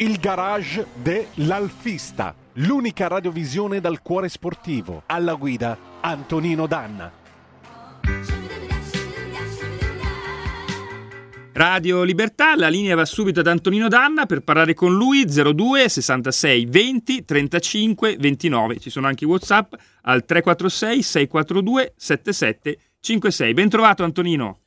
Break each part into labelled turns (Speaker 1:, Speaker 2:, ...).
Speaker 1: il garage dell'Alfista, l'unica radiovisione dal cuore sportivo. Alla guida Antonino Danna.
Speaker 2: Radio Libertà, la linea va subito ad Antonino Danna per parlare con lui 02 66 20 35 29. Ci sono anche i WhatsApp al 346 642 77 56. Ben trovato Antonino.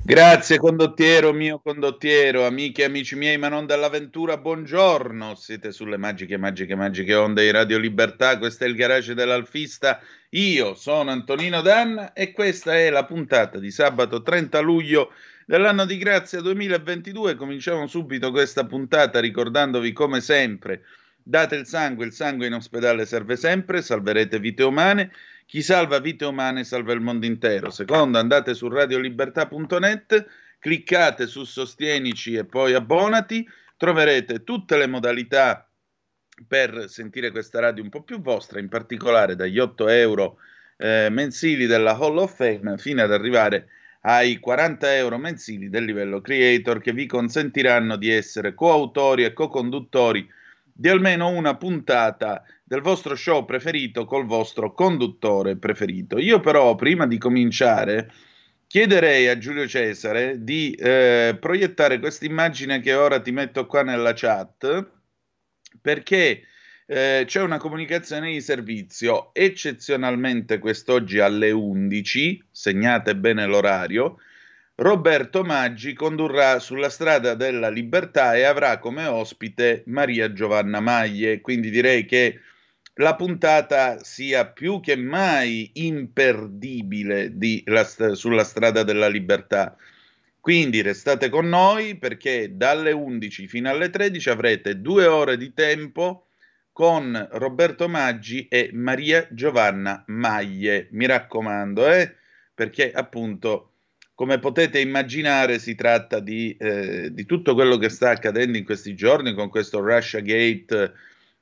Speaker 3: Grazie condottiero, mio condottiero, amiche e amici miei, ma non dall'avventura, buongiorno. Siete sulle magiche, magiche, magiche onde di Radio Libertà. Questo è il garage dell'Alfista. Io sono Antonino Danna e questa è la puntata di sabato 30 luglio dell'anno di grazia 2022. Cominciamo subito questa puntata ricordandovi come sempre, date il sangue, il sangue in ospedale serve sempre, salverete vite umane. Chi salva vite umane salva il mondo intero. Secondo, andate su radiolibertà.net, cliccate su Sostienici e poi abbonati, troverete tutte le modalità per sentire questa radio un po' più vostra, in particolare dagli 8 euro eh, mensili della Hall of Fame fino ad arrivare ai 40 euro mensili del livello creator che vi consentiranno di essere coautori e co-conduttori di almeno una puntata del vostro show preferito col vostro conduttore preferito. Io però, prima di cominciare, chiederei a Giulio Cesare di eh, proiettare questa immagine che ora ti metto qua nella chat, perché eh, c'è una comunicazione di servizio, eccezionalmente quest'oggi alle 11, segnate bene l'orario, Roberto Maggi condurrà sulla strada della libertà e avrà come ospite Maria Giovanna Maglie, quindi direi che la puntata sia più che mai imperdibile di la, sulla strada della libertà. Quindi restate con noi perché dalle 11 fino alle 13 avrete due ore di tempo con Roberto Maggi e Maria Giovanna Maglie. Mi raccomando, eh? perché appunto come potete immaginare, si tratta di, eh, di, tutto quello che sta accadendo in questi giorni con questo Russia Gate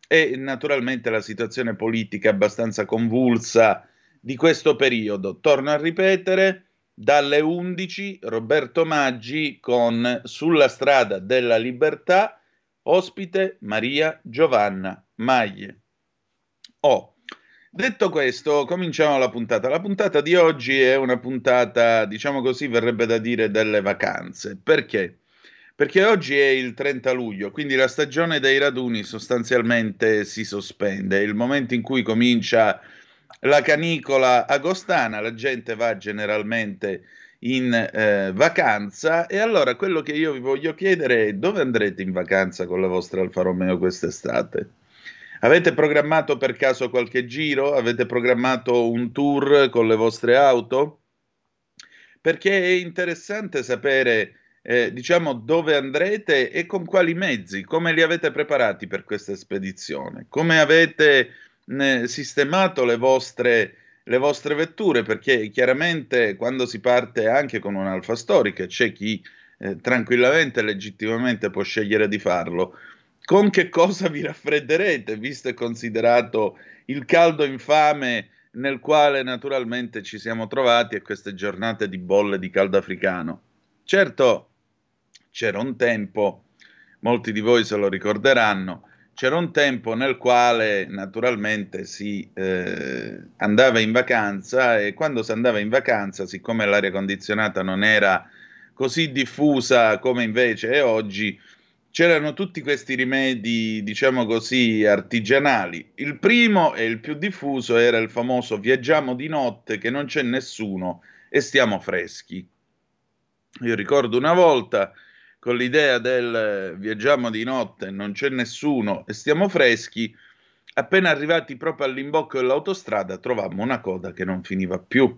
Speaker 3: e naturalmente la situazione politica abbastanza convulsa di questo periodo. Torno a ripetere, dalle 11 Roberto Maggi con Sulla strada della libertà, ospite Maria Giovanna Maglie. Oh, Detto questo, cominciamo la puntata. La puntata di oggi è una puntata, diciamo così, verrebbe da dire delle vacanze. Perché? Perché oggi è il 30 luglio, quindi la stagione dei raduni sostanzialmente si sospende. Il momento in cui comincia la canicola agostana, la gente va generalmente in eh, vacanza e allora quello che io vi voglio chiedere è dove andrete in vacanza con la vostra Alfa Romeo quest'estate? Avete programmato per caso qualche giro? Avete programmato un tour con le vostre auto? Perché è interessante sapere, eh, diciamo, dove andrete e con quali mezzi, come li avete preparati per questa spedizione, come avete eh, sistemato le vostre, le vostre vetture, perché chiaramente quando si parte anche con un'alfa storica c'è chi eh, tranquillamente e legittimamente può scegliere di farlo. Con che cosa vi raffredderete, visto e considerato il caldo infame nel quale naturalmente ci siamo trovati a queste giornate di bolle di caldo africano. Certo, c'era un tempo, molti di voi se lo ricorderanno, c'era un tempo nel quale naturalmente si eh, andava in vacanza e quando si andava in vacanza, siccome l'aria condizionata non era così diffusa come invece è oggi, c'erano tutti questi rimedi, diciamo così, artigianali. Il primo e il più diffuso era il famoso viaggiamo di notte che non c'è nessuno e stiamo freschi. Io ricordo una volta con l'idea del viaggiamo di notte, non c'è nessuno e stiamo freschi, appena arrivati proprio all'imbocco dell'autostrada trovammo una coda che non finiva più,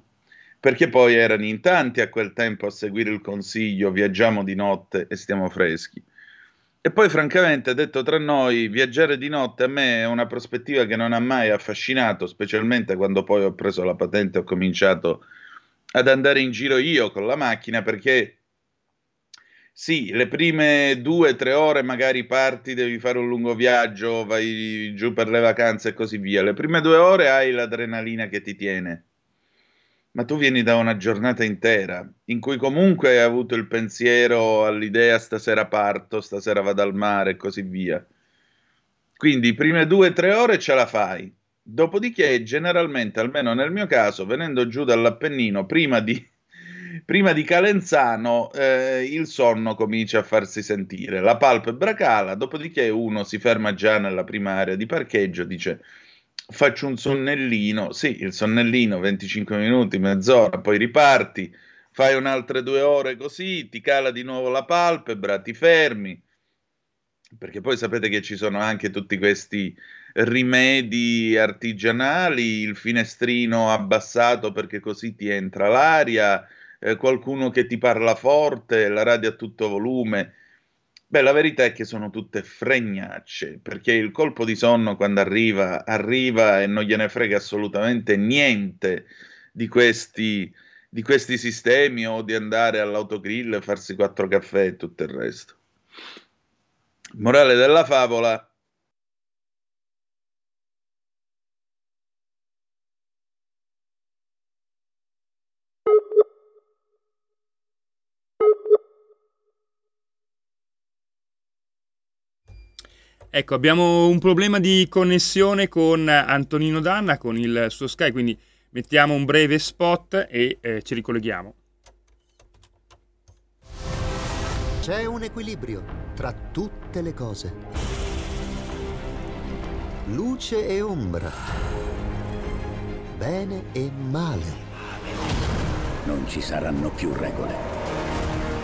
Speaker 3: perché poi erano in tanti a quel tempo a seguire il consiglio viaggiamo di notte e stiamo freschi. E poi, francamente, detto tra noi, viaggiare di notte a me è una prospettiva che non ha mai affascinato, specialmente quando poi ho preso la patente e ho cominciato ad andare in giro io con la macchina, perché sì, le prime due tre ore magari parti, devi fare un lungo viaggio, vai giù per le vacanze e così via. Le prime due ore hai l'adrenalina che ti tiene ma tu vieni da una giornata intera in cui comunque hai avuto il pensiero all'idea stasera parto, stasera vado al mare e così via. Quindi prime due tre ore ce la fai. Dopodiché, generalmente, almeno nel mio caso, venendo giù dall'Appennino, prima di, prima di Calenzano, eh, il sonno comincia a farsi sentire. La palpebra cala, dopodiché uno si ferma già nella prima area di parcheggio, dice faccio un sonnellino, sì, il sonnellino 25 minuti, mezz'ora, poi riparti, fai un'altre due ore così, ti cala di nuovo la palpebra, ti fermi, perché poi sapete che ci sono anche tutti questi rimedi artigianali, il finestrino abbassato perché così ti entra l'aria, eh, qualcuno che ti parla forte, la radio a tutto volume. Beh, la verità è che sono tutte fregnacce, perché il colpo di sonno quando arriva, arriva e non gliene frega assolutamente niente di questi, di questi sistemi o di andare all'autogrill, farsi quattro caffè e tutto il resto. Morale della favola,
Speaker 2: Ecco, abbiamo un problema di connessione con Antonino Danna, con il suo Sky, quindi mettiamo un breve spot e eh, ci ricolleghiamo.
Speaker 4: C'è un equilibrio tra tutte le cose. Luce e ombra. Bene e male.
Speaker 5: Non ci saranno più regole.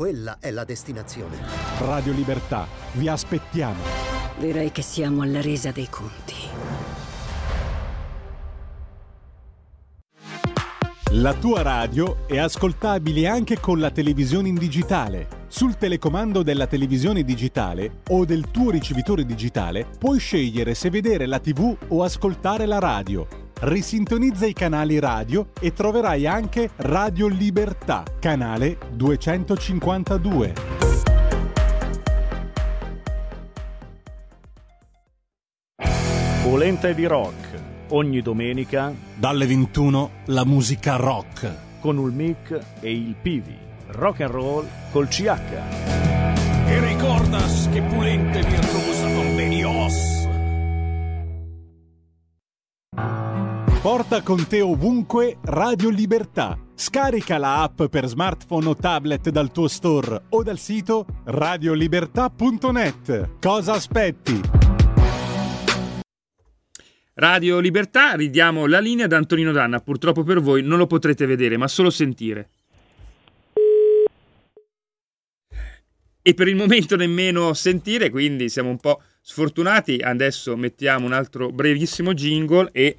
Speaker 4: Quella è la destinazione.
Speaker 1: Radio Libertà, vi aspettiamo.
Speaker 6: Direi che siamo alla resa dei conti.
Speaker 1: La tua radio è ascoltabile anche con la televisione in digitale. Sul telecomando della televisione digitale o del tuo ricevitore digitale puoi scegliere se vedere la TV o ascoltare la radio risintonizza i canali radio e troverai anche Radio Libertà, canale 252.
Speaker 7: Polenta di rock, ogni domenica
Speaker 1: dalle 21 la musica rock
Speaker 7: con il mic e il Pivi, rock and roll col CH.
Speaker 8: E ricordas che Pulente virtuosa convenios
Speaker 1: Porta con te ovunque Radio Libertà. Scarica la app per smartphone o tablet dal tuo store o dal sito radiolibertà.net. Cosa aspetti?
Speaker 2: Radio Libertà, ridiamo la linea ad Antonino Danna. Purtroppo per voi non lo potrete vedere, ma solo sentire. E per il momento nemmeno sentire, quindi siamo un po' sfortunati. Adesso mettiamo un altro brevissimo jingle e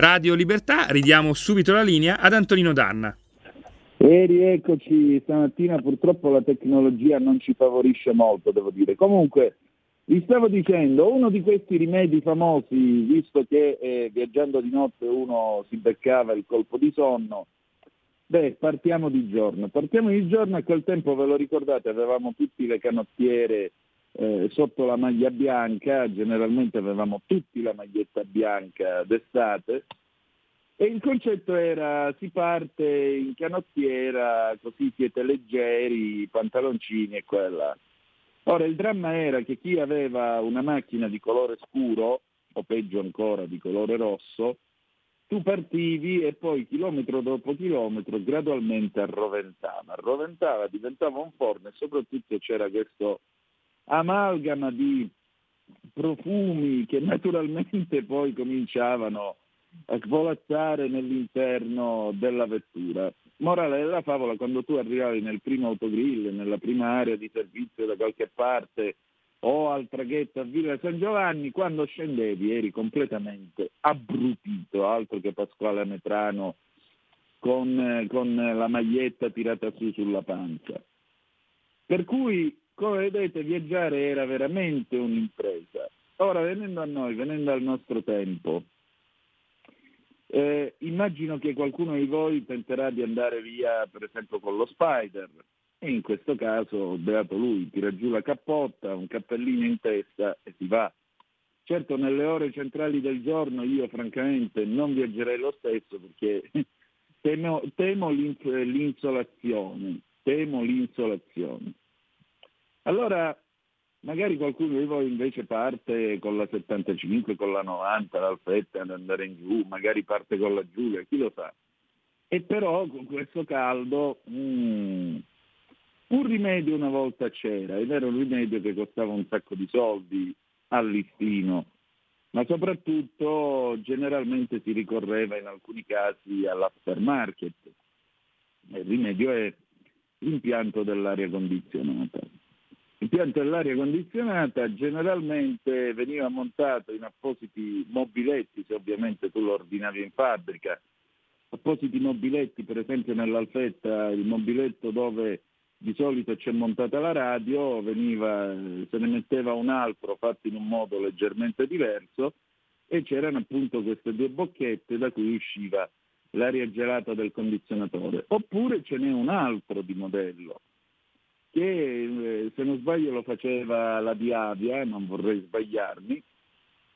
Speaker 2: Radio Libertà. Ridiamo subito la linea ad Antonino Danna.
Speaker 9: E rieccoci, stamattina purtroppo la tecnologia non ci favorisce molto, devo dire. Comunque, vi stavo dicendo, uno di questi rimedi famosi, visto che eh, viaggiando di notte uno si beccava il colpo di sonno, beh, partiamo di giorno. Partiamo di giorno, a quel tempo, ve lo ricordate, avevamo tutti le canottiere eh, sotto la maglia bianca, generalmente avevamo tutti la maglietta bianca d'estate, e il concetto era si parte in canottiera, così siete leggeri, pantaloncini e quella. Ora il dramma era che chi aveva una macchina di colore scuro, o peggio ancora di colore rosso, tu partivi e poi chilometro dopo chilometro gradualmente arroventava, arroventava, diventava un forno e soprattutto c'era questo amalgama di profumi che naturalmente poi cominciavano a svolazzare nell'interno della vettura. Morale della favola, quando tu arrivavi nel primo autogrill, nella prima area di servizio da qualche parte o al traghetto a Villa San Giovanni, quando scendevi eri completamente abbrutito, altro che Pasquale Metrano con, con la maglietta tirata su sulla pancia. Per cui, come vedete, viaggiare era veramente un'impresa. Ora, venendo a noi, venendo al nostro tempo, eh, immagino che qualcuno di voi tenterà di andare via, per esempio, con lo Spider, e in questo caso, beato lui, tira giù la cappotta, un cappellino in testa e si va. Certo, nelle ore centrali del giorno io francamente non viaggerei lo stesso perché temo, temo l'insolazione, temo l'insolazione. Allora Magari qualcuno di voi invece parte con la 75, con la 90, l'Alfetta ad andare in giù, magari parte con la Giulia, chi lo sa. E però con questo caldo mm, un rimedio una volta c'era ed era un rimedio che costava un sacco di soldi al listino, ma soprattutto generalmente si ricorreva in alcuni casi all'aftermarket. Il rimedio è l'impianto dell'aria condizionata. L'impianto dell'aria condizionata generalmente veniva montato in appositi mobiletti, se ovviamente tu lo ordinavi in fabbrica, appositi mobiletti, per esempio nell'Alfetta il mobiletto dove di solito c'è montata la radio, veniva, se ne metteva un altro fatto in un modo leggermente diverso e c'erano appunto queste due bocchette da cui usciva l'aria gelata del condizionatore. Oppure ce n'è un altro di modello che eh, se non sbaglio lo faceva la Diavia, non vorrei sbagliarmi,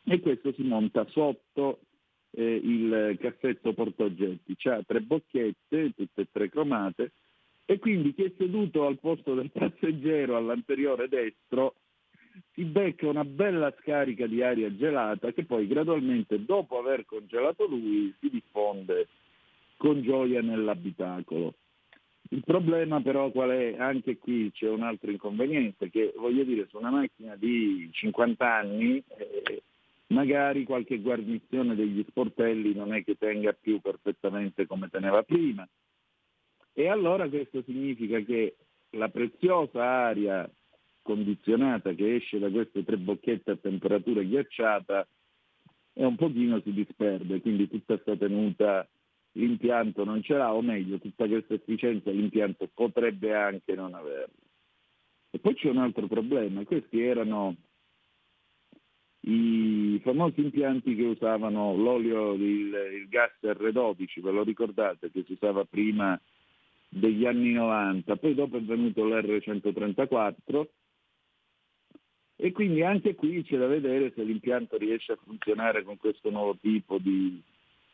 Speaker 9: e questo si monta sotto eh, il cassetto portaoggetti. Ha tre bocchette, tutte e tre cromate, e quindi chi è seduto al posto del passeggero all'anteriore destro si becca una bella scarica di aria gelata che poi gradualmente, dopo aver congelato lui, si diffonde con gioia nell'abitacolo. Il problema però qual è? Anche qui c'è un altro inconveniente, che voglio dire, su una macchina di 50 anni eh, magari qualche guarnizione degli sportelli non è che tenga più perfettamente come teneva prima. E allora questo significa che la preziosa aria condizionata che esce da queste tre bocchette a temperatura ghiacciata è un pochino si disperde, quindi tutta questa tenuta l'impianto non ce l'ha, o meglio, tutta questa efficienza l'impianto potrebbe anche non averla. E poi c'è un altro problema, questi erano i famosi impianti che usavano l'olio, il, il gas R12, ve lo ricordate, che si usava prima degli anni 90, poi dopo è venuto l'R134 e quindi anche qui c'è da vedere se l'impianto riesce a funzionare con questo nuovo tipo di,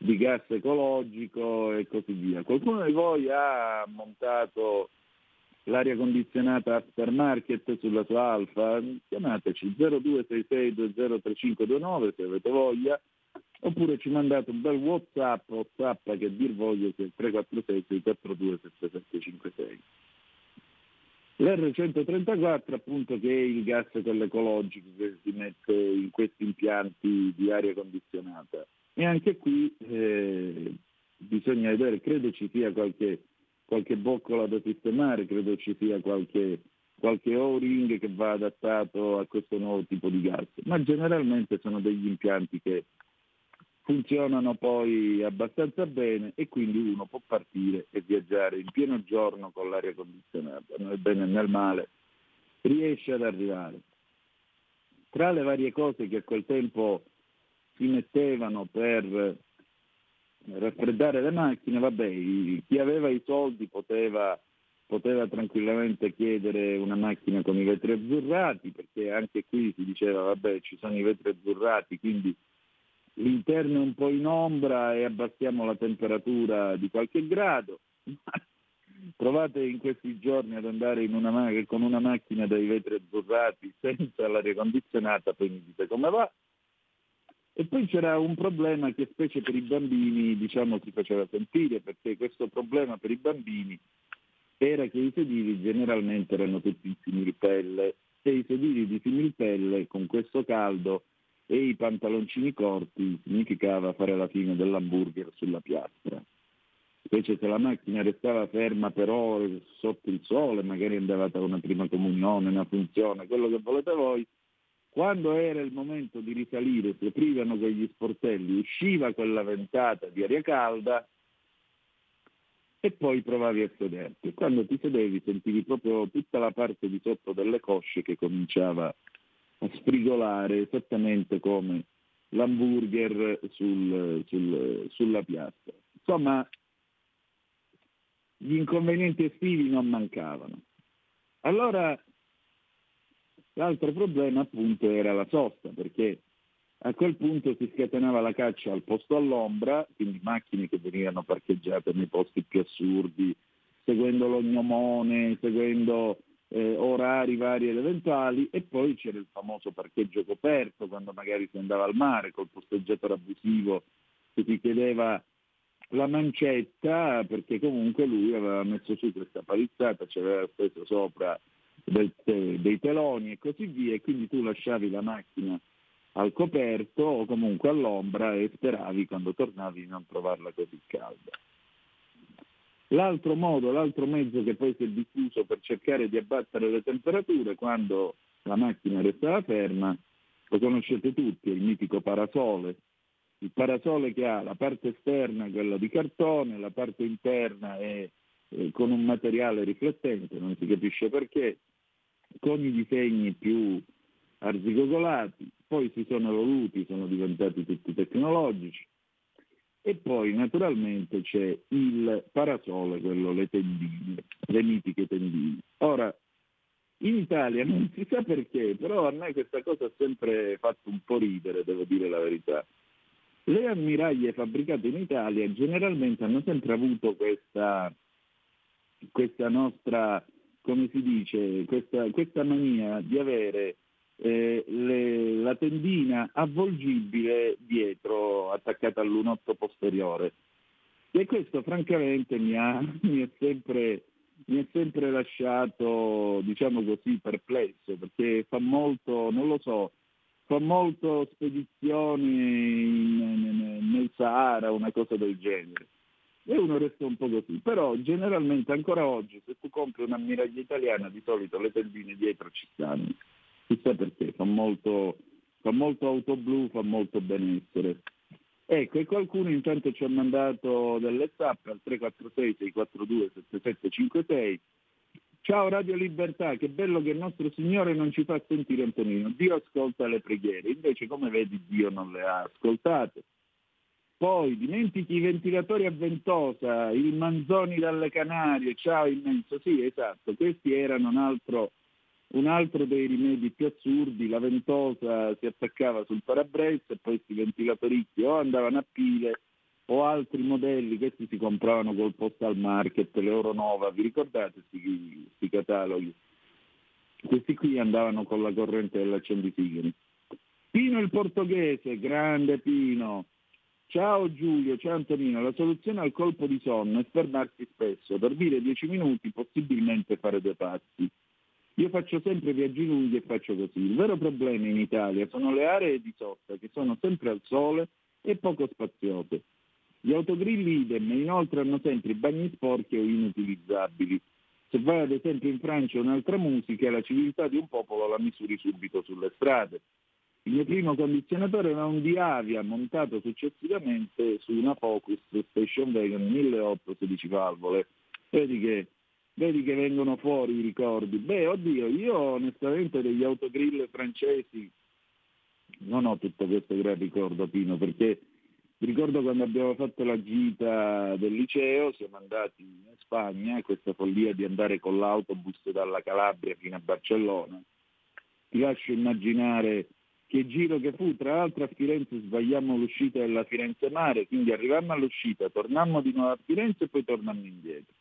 Speaker 9: di gas ecologico e così via. Qualcuno di voi ha montato l'aria condizionata aftermarket sulla sua Alfa? Chiamateci 0266203529 se avete voglia, oppure ci mandate un bel Whatsapp, Whatsapp che dir voglio sia il 346 642 7756. L'R134 appunto che è il gas quello ecologico che si mette in questi impianti di aria condizionata e anche qui eh, bisogna vedere, credo ci sia qualche, qualche boccola da sistemare, credo ci sia qualche, qualche O-ring che va adattato a questo nuovo tipo di gas, ma generalmente sono degli impianti che funzionano poi abbastanza bene e quindi uno può partire e viaggiare in pieno giorno con l'aria condizionata, nel bene e nel male, riesce ad arrivare. Tra le varie cose che a quel tempo si mettevano per raffreddare le macchine, vabbè, chi aveva i soldi poteva, poteva, tranquillamente chiedere una macchina con i vetri azzurrati, perché anche qui si diceva, vabbè, ci sono i vetri azzurrati, quindi l'interno è un po' in ombra e abbassiamo la temperatura di qualche grado. Provate in questi giorni ad andare una, con una macchina dai vetri azzurrati senza l'aria condizionata, poi mi dite come va. E poi c'era un problema che specie per i bambini diciamo, si faceva sentire, perché questo problema per i bambini era che i sedili generalmente erano tutti in similpelle e i sedili di similpelle con questo caldo e i pantaloncini corti significava fare la fine dell'hamburger sulla piastra. Invece se la macchina restava ferma per ore sotto il sole, magari andavate a una prima comunione, una funzione, quello che volete voi, quando era il momento di risalire, si aprivano quegli sportelli, usciva quella ventata di aria calda e poi provavi a sederti. Quando ti sedevi sentivi proprio tutta la parte di sotto delle cosce che cominciava a sfrigolare esattamente come l'hamburger sul, sul, sulla piazza. Insomma, gli inconvenienti estivi non mancavano. Allora, l'altro problema appunto era la sosta, perché a quel punto si scatenava la caccia al posto all'ombra, quindi macchine che venivano parcheggiate nei posti più assurdi, seguendo l'ognomone, seguendo eh, orari vari ed eventuali e poi c'era il famoso parcheggio coperto quando magari si andava al mare col posteggiatore abusivo che ti chiedeva la mancetta perché comunque lui aveva messo su questa palizzata, ci aveva speso sopra del, dei teloni e così via e quindi tu lasciavi la macchina al coperto o comunque all'ombra e speravi quando tornavi di non trovarla così calda. L'altro modo, l'altro mezzo che poi si è diffuso per cercare di abbattere le temperature quando la macchina restava ferma, lo conoscete tutti, è il mitico parasole. Il parasole che ha la parte esterna, quella di cartone, la parte interna è eh, con un materiale riflettente, non si capisce perché, con i disegni più arzigogolati, poi si sono evoluti, sono diventati tutti tecnologici, e poi naturalmente c'è il parasole, quello, le tendine, le mitiche tendine. Ora, in Italia non si sa perché, però a me questa cosa ha sempre fatto un po' ridere, devo dire la verità. Le ammiraglie fabbricate in Italia generalmente hanno sempre avuto questa, questa nostra, come si dice, questa, questa mania di avere eh, le, la tendina avvolgibile dietro, attaccata al lunotto posteriore. E questo francamente mi ha, mi, sempre, mi è sempre lasciato, diciamo così, perplesso, perché fa molto, non lo so, fa molto spedizioni in, nel Sahara, una cosa del genere. E uno resta un po' così. Però generalmente ancora oggi se tu compri un'ammiraglia italiana di solito le tendine dietro ci stanno chissà perché, fa molto, fa molto auto blu, fa molto benessere. Ecco, e qualcuno intanto ci ha mandato delle zap al 346-642-7756. Ciao Radio Libertà, che bello che il nostro Signore non ci fa sentire Antonino. Dio ascolta le preghiere, invece come vedi Dio non le ha ascoltate. Poi dimentichi i ventilatori a ventosa, il Manzoni dalle Canarie, ciao immenso, sì esatto, questi erano un altro un altro dei rimedi più assurdi, la ventosa si attaccava sul parabrezza e poi questi ventilatoricchi o andavano a pile o altri modelli, questi si compravano col postal market, l'Euronova, vi ricordate questi cataloghi? Questi qui andavano con la corrente dell'accendisigari. Pino il portoghese, grande Pino. Ciao Giulio, ciao Antonino, la soluzione al colpo di sonno è fermarsi spesso, dormire 10 minuti, possibilmente fare due passi. Io faccio sempre viaggi lunghi e faccio così. Il vero problema in Italia sono le aree di sosta che sono sempre al sole e poco spaziose. Gli autogrill idem inoltre hanno sempre i bagni sporchi o inutilizzabili. Se vai ad esempio in Francia un'altra musica, la civiltà di un popolo la misuri subito sulle strade. Il mio primo condizionatore era un Diavia montato successivamente su una Focus Station Wagon 1008 16 valvole. Vedi che, vedi che vengono fuori i ricordi. Beh, oddio, io onestamente degli autogrill francesi non ho tutto questo gran ricordo, Pino, perché ricordo quando abbiamo fatto la gita del liceo, siamo andati in Spagna, questa follia di andare con l'autobus dalla Calabria fino a Barcellona. Ti lascio immaginare che giro che fu, tra l'altro a Firenze sbagliamo l'uscita della Firenze Mare, quindi arrivammo all'uscita, tornammo di nuovo a Firenze e poi tornammo indietro.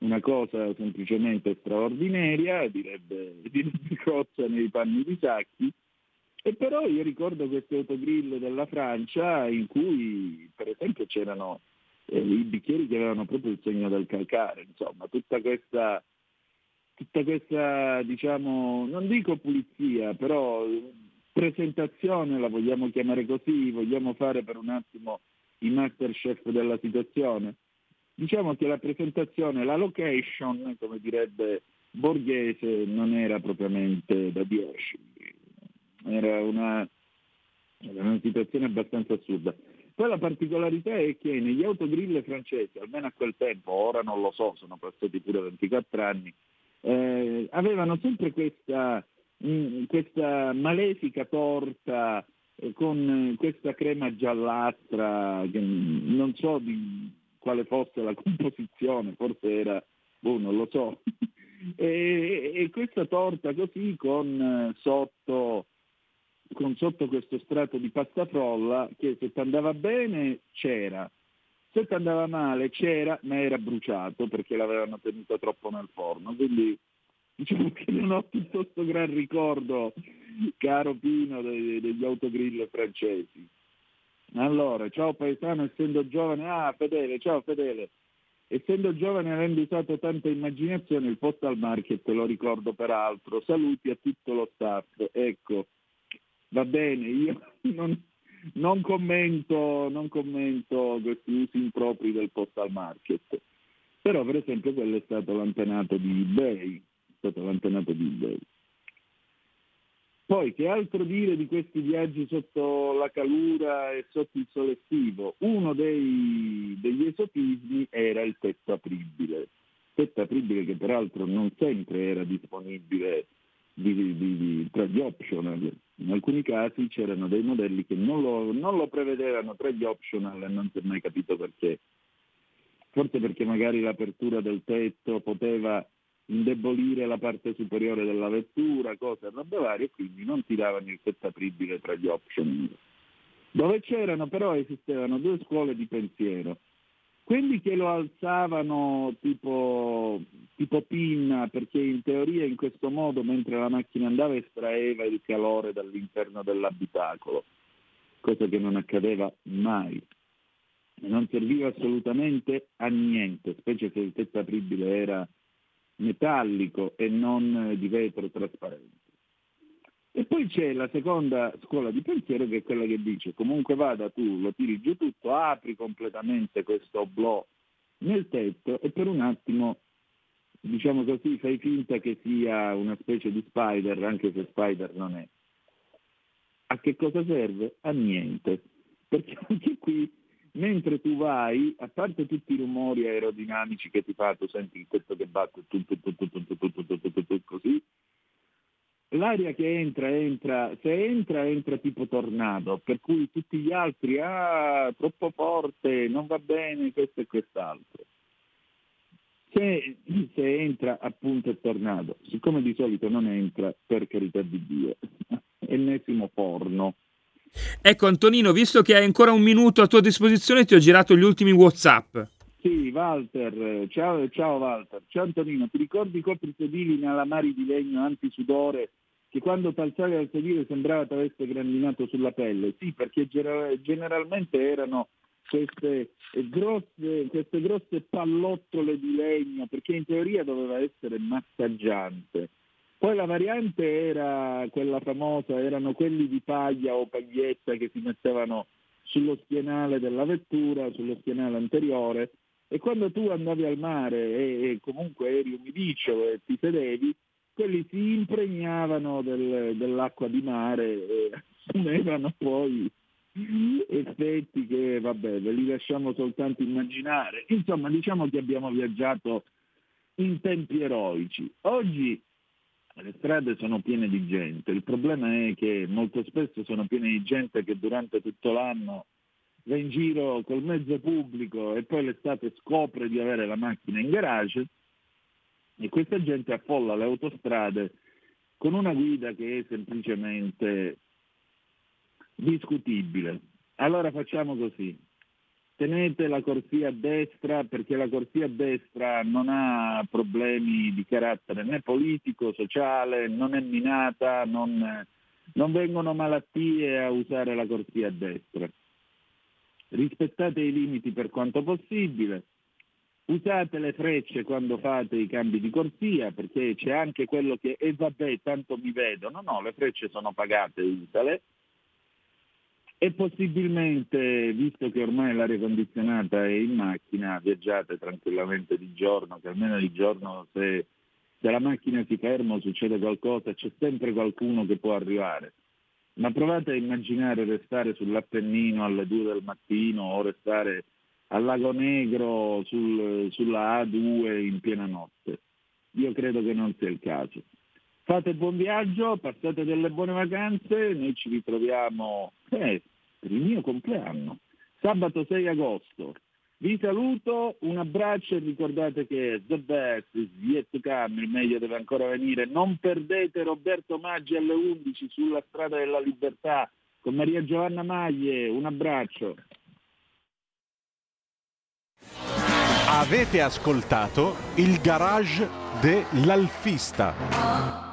Speaker 9: Una cosa semplicemente straordinaria, direbbe, direbbe Cozza nei panni di Sacchi, e però io ricordo questi autogrill della Francia in cui per esempio c'erano eh, i bicchieri che avevano proprio il segno del calcare, insomma, tutta questa, tutta questa diciamo, non dico pulizia, però presentazione, la vogliamo chiamare così, vogliamo fare per un attimo i masterchef della situazione. Diciamo che la presentazione, la location, come direbbe Borghese, non era propriamente da 10, era una, era una situazione abbastanza assurda. Poi la particolarità è che negli autogrill francesi, almeno a quel tempo, ora non lo so, sono passati pure 24 anni, eh, avevano sempre questa Mm, questa malefica torta eh, con questa crema giallastra, che non so di quale fosse la composizione, forse era, boh, non lo so, e, e, questa torta così con eh, sotto, con sotto questo strato di pasta frolla che se ti andava bene c'era, se ti andava male c'era, ma era bruciato perché l'avevano tenuto troppo nel forno, quindi diciamo che non ho tutto questo gran ricordo, caro Pino, dei, degli autogrill francesi. Allora, ciao paesano, essendo giovane, ah Fedele, ciao Fedele, essendo giovane e avendo usato tanta immaginazione, il postal market lo ricordo peraltro, saluti a tutto lo staff, ecco, va bene, io non, non, commento, non commento questi usi impropri del postal market, però per esempio quello è stato l'antenato di eBay, stato l'antenato di eBay. Poi che altro dire di questi viaggi sotto la calura e sotto il sole estivo? Uno dei, degli esotismi era il tetto apribile, tetto apribile che peraltro non sempre era disponibile di, di, di, tra gli optional. In alcuni casi c'erano dei modelli che non lo, non lo prevedevano tra gli optional e non si è mai capito perché. Forse perché magari l'apertura del tetto poteva indebolire la parte superiore della vettura, cose robe varie, quindi non tiravano il tetto apribile tra gli option. Dove c'erano però esistevano due scuole di pensiero. Quelli che lo alzavano tipo, tipo pinna, perché in teoria in questo modo, mentre la macchina andava, estraeva il calore dall'interno dell'abitacolo, cosa che non accadeva mai. Non serviva assolutamente a niente, specie se il tetto apribile era metallico e non di vetro trasparente. E poi c'è la seconda scuola di pensiero che è quella che dice comunque vada tu, lo tiri giù tutto, apri completamente questo oblò nel tetto e per un attimo, diciamo così, fai finta che sia una specie di spider, anche se spider non è. A che cosa serve? A niente. Perché anche qui mentre tu vai, a parte tutti i rumori aerodinamici che ti fa, tu senti tetto che batte, così, l'aria che entra, entra, se entra, entra tipo tornado, per cui tutti gli altri, ah, troppo forte, non va bene, questo e quest'altro. Se, se entra appunto è tornado, siccome di solito non entra, per carità di Dio, ennesimo porno
Speaker 2: Ecco Antonino, visto che hai ancora un minuto a tua disposizione, ti ho girato gli ultimi Whatsapp.
Speaker 9: Sì, Walter, ciao, ciao Walter, ciao Antonino, ti ricordi i coprisedili in alamari di legno antisudore che quando t'alzavi al sedile sembrava ti avesse grandinato sulla pelle? Sì, perché generalmente erano queste grosse, queste grosse pallottole di legno, perché in teoria doveva essere massaggiante poi la variante era quella famosa, erano quelli di paglia o paglietta che si mettevano sullo schienale della vettura, sullo schienale anteriore e quando tu andavi al mare e, comunque eri umidiccio e ti sedevi, quelli si impregnavano del, dell'acqua di mare e assumevano poi effetti che vabbè ve li lasciamo soltanto immaginare. Insomma diciamo che abbiamo viaggiato in tempi eroici. Oggi le strade sono piene di gente, il problema è che molto spesso sono piene di gente che durante tutto l'anno va in giro col mezzo pubblico e poi l'estate scopre di avere la macchina in garage e questa gente affolla le autostrade con una guida che è semplicemente discutibile. Allora facciamo così, tenete la corsia a destra perché la corsia a destra non ha problemi di carattere né politico, sociale, non è minata, non, non vengono malattie a usare la corsia a destra. Rispettate i limiti per quanto possibile, usate le frecce quando fate i cambi di corsia perché c'è anche quello che, e eh vabbè, tanto mi vedo, no, no, le frecce sono pagate, usale e possibilmente, visto che ormai l'aria condizionata è in macchina, viaggiate tranquillamente di giorno, che almeno di giorno se, se la macchina si ferma o succede qualcosa c'è sempre qualcuno che può arrivare. Ma provate a immaginare restare sull'Appennino alle 2 del mattino o restare al Lago Negro sul, sulla A2 in piena notte. Io credo che non sia il caso. Fate buon viaggio, passate delle buone vacanze, noi ci ritroviamo eh, per il mio compleanno, sabato 6 agosto. Vi saluto, un abbraccio e ricordate che the best is yet to come, il meglio deve ancora venire. Non perdete Roberto Maggi alle 11 sulla strada della libertà con Maria Giovanna Maglie, un abbraccio.
Speaker 1: Avete ascoltato il garage dell'Alfista.